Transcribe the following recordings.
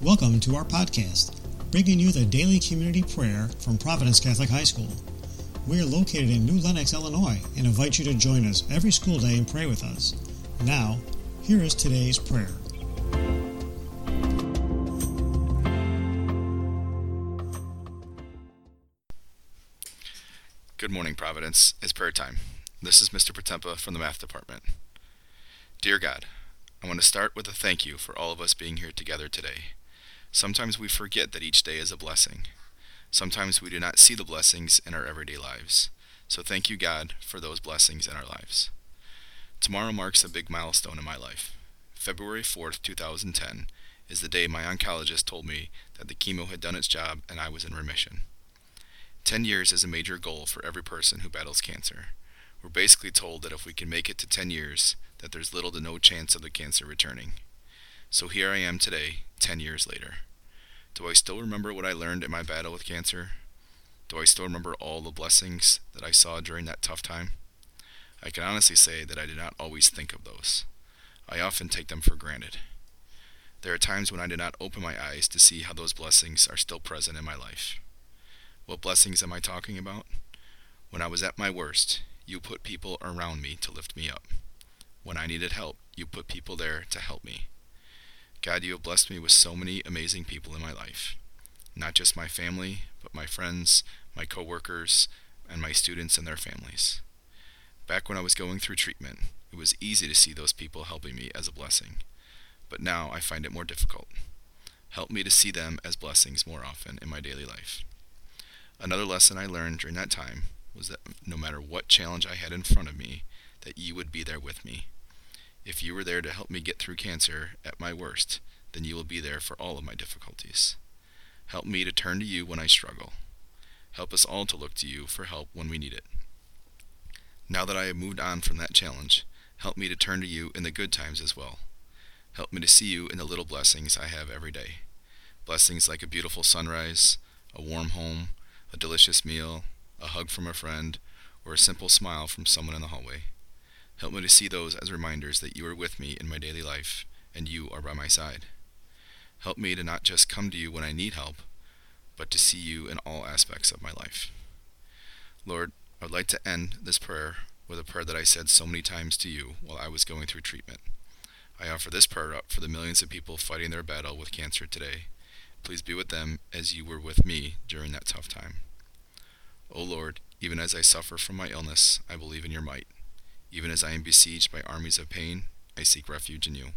Welcome to our podcast, bringing you the daily community prayer from Providence Catholic High School. We are located in New Lenox, Illinois, and invite you to join us every school day and pray with us. Now, here is today's prayer. Good morning, Providence. It's prayer time. This is Mr. Potempa from the math department. Dear God, I want to start with a thank you for all of us being here together today. Sometimes we forget that each day is a blessing. Sometimes we do not see the blessings in our everyday lives. So thank you, God, for those blessings in our lives. Tomorrow marks a big milestone in my life. February 4th, 2010 is the day my oncologist told me that the chemo had done its job and I was in remission. Ten years is a major goal for every person who battles cancer. We're basically told that if we can make it to ten years, that there's little to no chance of the cancer returning. So here I am today, ten years later. Do I still remember what I learned in my battle with cancer? Do I still remember all the blessings that I saw during that tough time? I can honestly say that I did not always think of those. I often take them for granted. There are times when I did not open my eyes to see how those blessings are still present in my life. What blessings am I talking about? When I was at my worst, you put people around me to lift me up. When I needed help, you put people there to help me. God, you have blessed me with so many amazing people in my life. Not just my family, but my friends, my coworkers, and my students and their families. Back when I was going through treatment, it was easy to see those people helping me as a blessing. But now I find it more difficult. Help me to see them as blessings more often in my daily life. Another lesson I learned during that time was that no matter what challenge I had in front of me, that you would be there with me. If you were there to help me get through cancer at my worst, then you will be there for all of my difficulties. Help me to turn to you when I struggle. Help us all to look to you for help when we need it. Now that I have moved on from that challenge, help me to turn to you in the good times as well. Help me to see you in the little blessings I have every day. Blessings like a beautiful sunrise, a warm home, a delicious meal, a hug from a friend, or a simple smile from someone in the hallway. Help me to see those as reminders that you are with me in my daily life and you are by my side. Help me to not just come to you when I need help, but to see you in all aspects of my life. Lord, I would like to end this prayer with a prayer that I said so many times to you while I was going through treatment. I offer this prayer up for the millions of people fighting their battle with cancer today Please be with them as you were with me during that tough time. O Lord, even as I suffer from my illness, I believe in your might. Even as I am besieged by armies of pain, I seek refuge in you.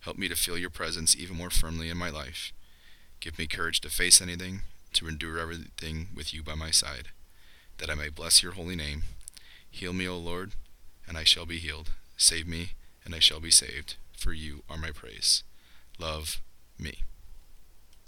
Help me to feel your presence even more firmly in my life. Give me courage to face anything, to endure everything with you by my side, that I may bless your holy name. Heal me, O Lord, and I shall be healed. Save me, and I shall be saved, for you are my praise. Love me.